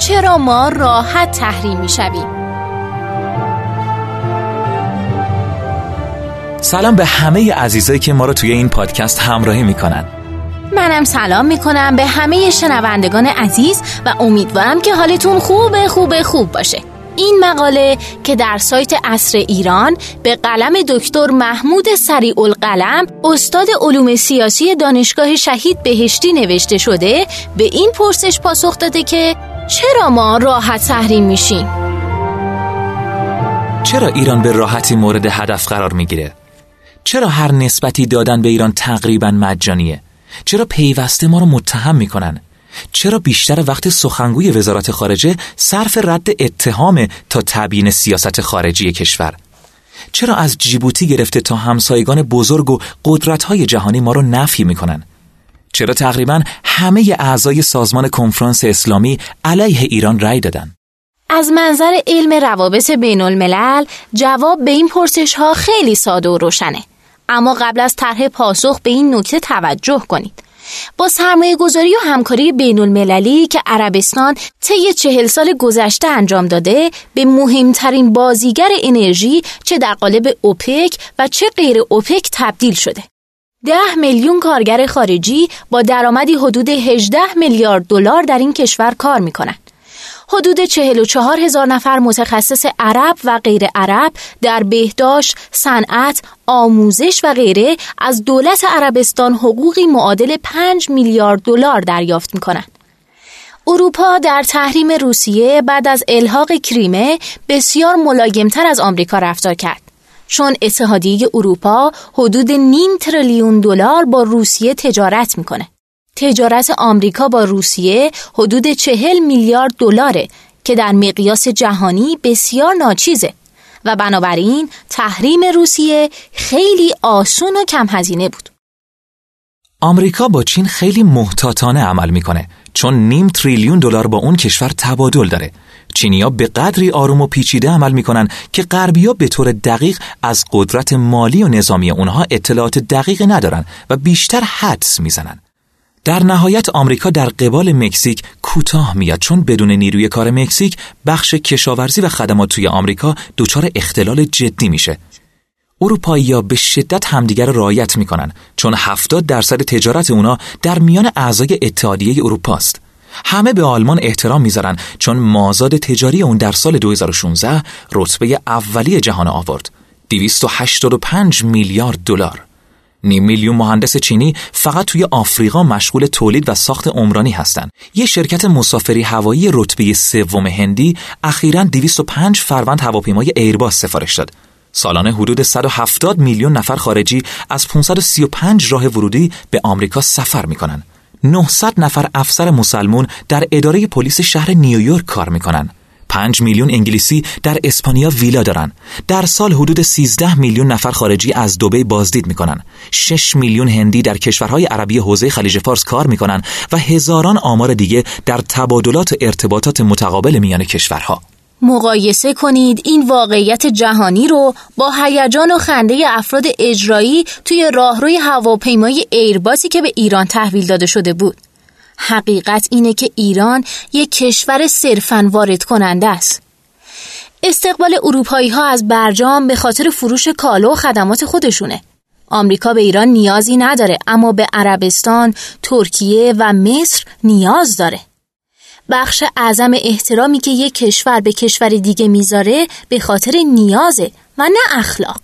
چرا ما راحت تحریم می‌شویم سلام به همه عزیزایی که ما رو توی این پادکست همراهی می‌کنن. منم سلام می‌کنم به همه شنوندگان عزیز و امیدوارم که حالتون خوب خوب خوب باشه. این مقاله که در سایت اصر ایران به قلم دکتر محمود سریع القلم استاد علوم سیاسی دانشگاه شهید بهشتی نوشته شده به این پرسش پاسخ داده که چرا ما راحت تحریم میشیم؟ چرا ایران به راحتی مورد هدف قرار می‌گیره؟ چرا هر نسبتی دادن به ایران تقریبا مجانیه؟ چرا پیوسته ما رو متهم می‌کنن؟ چرا بیشتر وقت سخنگوی وزارت خارجه صرف رد اتهام تا تبیین سیاست خارجی کشور؟ چرا از جیبوتی گرفته تا همسایگان بزرگ و قدرت‌های جهانی ما رو نفی می‌کنن؟ چرا تقریبا همه اعضای سازمان کنفرانس اسلامی علیه ایران رأی دادن؟ از منظر علم روابط بین الملل جواب به این پرسش ها خیلی ساده و روشنه اما قبل از طرح پاسخ به این نکته توجه کنید با سرمایه گذاری و همکاری بین المللی که عربستان طی چهل سال گذشته انجام داده به مهمترین بازیگر انرژی چه در قالب اوپک و چه غیر اوپک تبدیل شده. ده میلیون کارگر خارجی با درآمدی حدود 18 میلیارد دلار در این کشور کار می کنند. حدود 44 هزار نفر متخصص عرب و غیر عرب در بهداشت، صنعت، آموزش و غیره از دولت عربستان حقوقی معادل 5 میلیارد دلار دریافت می کنند. اروپا در تحریم روسیه بعد از الحاق کریمه بسیار ملایمتر از آمریکا رفتار کرد. چون اتحادیه اروپا حدود نیم تریلیون دلار با روسیه تجارت می‌کنه. تجارت آمریکا با روسیه حدود چهل میلیارد دلاره که در مقیاس جهانی بسیار ناچیزه و بنابراین تحریم روسیه خیلی آسون و کم هزینه بود. آمریکا با چین خیلی محتاطانه عمل می‌کنه چون نیم تریلیون دلار با اون کشور تبادل داره. چینیا به قدری آروم و پیچیده عمل می‌کنن که غربیا به طور دقیق از قدرت مالی و نظامی اونها اطلاعات دقیق ندارن و بیشتر حدس می‌زنن. در نهایت آمریکا در قبال مکزیک کوتاه میاد چون بدون نیروی کار مکزیک بخش کشاورزی و خدمات توی آمریکا دچار اختلال جدی میشه. اروپایی به شدت همدیگر را رعایت می‌کنن چون 70 درصد تجارت اونا در میان اعضای اتحادیه اروپا است. همه به آلمان احترام می‌ذارن چون مازاد تجاری اون در سال 2016 رتبه اولی جهان آورد. 285 میلیارد دلار. نیم میلیون مهندس چینی فقط توی آفریقا مشغول تولید و ساخت عمرانی هستند. یه شرکت مسافری هوایی رتبه سوم هندی اخیراً 205 فروند هواپیمای ایرباس سفارش داد. سالانه حدود 170 میلیون نفر خارجی از 535 راه ورودی به آمریکا سفر می‌کنن. 900 نفر افسر مسلمون در اداره پلیس شهر نیویورک کار می‌کنن. 5 میلیون انگلیسی در اسپانیا ویلا دارن. در سال حدود 13 میلیون نفر خارجی از دبی بازدید می‌کنن. 6 میلیون هندی در کشورهای عربی حوزه خلیج فارس کار می‌کنن و هزاران آمار دیگه در تبادلات ارتباطات متقابل میان کشورها. مقایسه کنید این واقعیت جهانی رو با هیجان و خنده افراد اجرایی توی راهروی هواپیمای ایرباسی که به ایران تحویل داده شده بود. حقیقت اینه که ایران یک کشور صرفاً وارد کننده است. استقبال اروپایی ها از برجام به خاطر فروش کالا و خدمات خودشونه. آمریکا به ایران نیازی نداره اما به عربستان، ترکیه و مصر نیاز داره. بخش اعظم احترامی که یک کشور به کشور دیگه می‌ذاره به خاطر نیازه و نه اخلاق.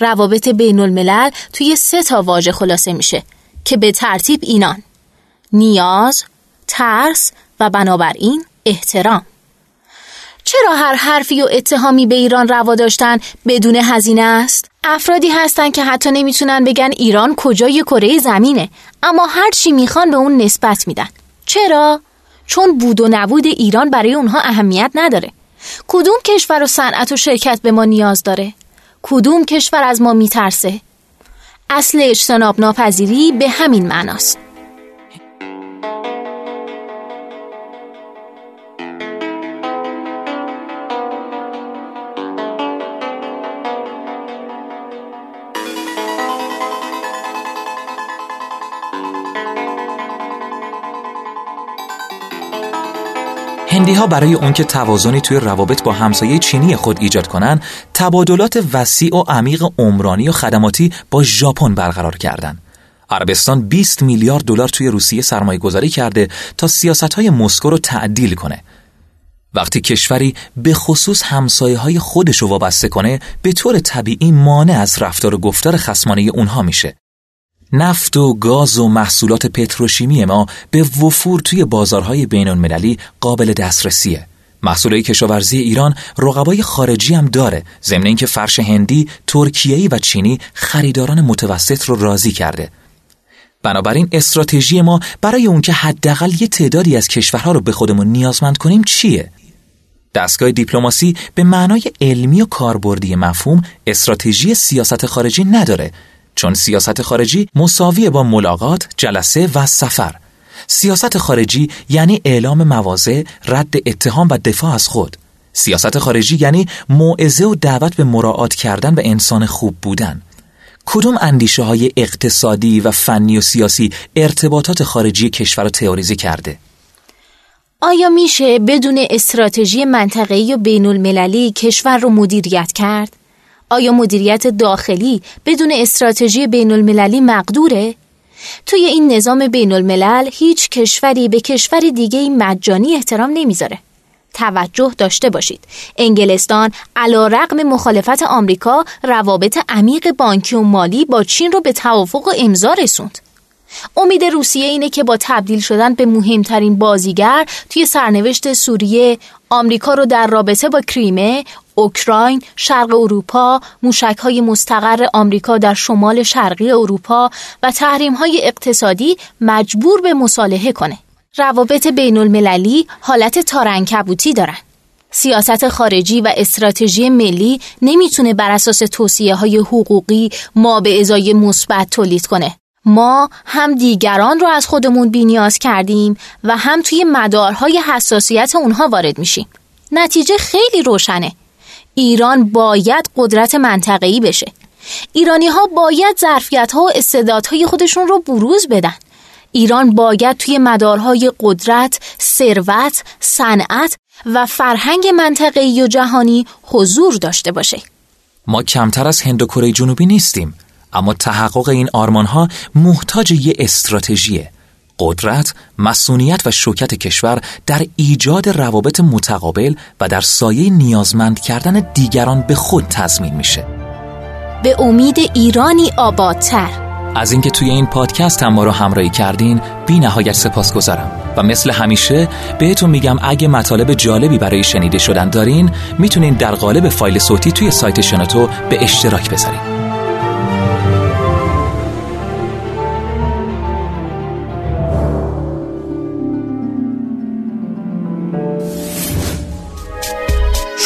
روابط بین الملل توی سه تا واژه خلاصه میشه که به ترتیب اینان نیاز، ترس و بنابراین احترام. چرا هر حرفی و اتهامی به ایران روا داشتن بدون هزینه است؟ افرادی هستند که حتی نمی‌تونن بگن ایران کجای کره زمینه اما هر چی می‌خوان به اون نسبت میدن. چرا؟ چون بود و نبود ایران برای اونها اهمیت نداره. کدوم کشور و صنعت و شرکت به ما نیاز داره؟ کدوم کشور از ما میترسه؟ اصل اجتناب ناپذیری به همین معناست. هندی ها برای اون که توازنی توی روابط با همسایه چینی خود ایجاد کنن تبادلات وسیع و عمیق عمرانی و خدماتی با ژاپن برقرار کردند. عربستان 20 میلیارد دلار توی روسیه سرمایه گذاری کرده تا سیاست های مسکو رو تعدیل کنه. وقتی کشوری به خصوص همسایه های خودش رو وابسته کنه به طور طبیعی مانع از رفتار و گفتار خسمانه اونها میشه. نفت و گاز و محصولات پتروشیمی ما به وفور توی بازارهای بین المللی قابل دسترسیه. محصولات کشاورزی ایران رقبای خارجی هم داره ضمن اینکه فرش هندی، ترکیه‌ای و چینی خریداران متوسط رو راضی کرده. بنابراین استراتژی ما برای اون که حداقل یه تعدادی از کشورها رو به خودمون نیازمند کنیم چیه؟ دستگاه دیپلماسی به معنای علمی و کاربردی مفهوم استراتژی سیاست خارجی نداره چون سیاست خارجی مساویه با ملاقات، جلسه و سفر. سیاست خارجی یعنی اعلام مواضع، رد اتهام و دفاع از خود. سیاست خارجی یعنی موعظه و دعوت به مراعات کردن و انسان خوب بودن. کدوم اندیشه های اقتصادی و فنی و سیاسی ارتباطات خارجی کشور را تئوریزی کرده؟ آیا میشه بدون استراتژی منطقه‌ای و بین المللی کشور رو مدیریت کرد؟ آیا مدیریت داخلی بدون استراتژی بین المللی مقدوره؟ توی این نظام بین الملل هیچ کشوری به کشور دیگه مجانی احترام نمی‌ذاره. توجه داشته باشید انگلستان علا رقم مخالفت آمریکا روابط عمیق بانکی و مالی با چین رو به توافق و امضا رسوند امید روسیه اینه که با تبدیل شدن به مهمترین بازیگر توی سرنوشت سوریه آمریکا رو در رابطه با کریمه، اوکراین، شرق اروپا، موشک های مستقر آمریکا در شمال شرقی اروپا و تحریم های اقتصادی مجبور به مصالحه کنه. روابط بین المللی حالت تارنکبوتی دارن. سیاست خارجی و استراتژی ملی نمی‌تونه بر اساس توصیه های حقوقی ما به ازای مثبت تولید کنه. ما هم دیگران رو از خودمون بینیاز کردیم و هم توی مدارهای حساسیت اونها وارد میشیم. نتیجه خیلی روشنه. ایران باید قدرت منطقه‌ای بشه. ایرانی ها باید ظرفیت ها و استعدادهای خودشون رو بروز بدن. ایران باید توی مدارهای قدرت، ثروت، صنعت و فرهنگ منطقه‌ای و جهانی حضور داشته باشه. ما کمتر از هند و کره جنوبی نیستیم. اما تحقق این آرمانها محتاج یه استراتژیه قدرت، مسئولیت و شوکت کشور در ایجاد روابط متقابل و در سایه نیازمند کردن دیگران به خود تضمین میشه. به امید ایرانی آبادتر. از اینکه توی این پادکست هم ما رو همراهی کردین بی نهایت سپاس گذارم. و مثل همیشه بهتون میگم اگه مطالب جالبی برای شنیده شدن دارین می‌تونین در قالب فایل صوتی توی سایت شنوتو به اشتراک بذارین.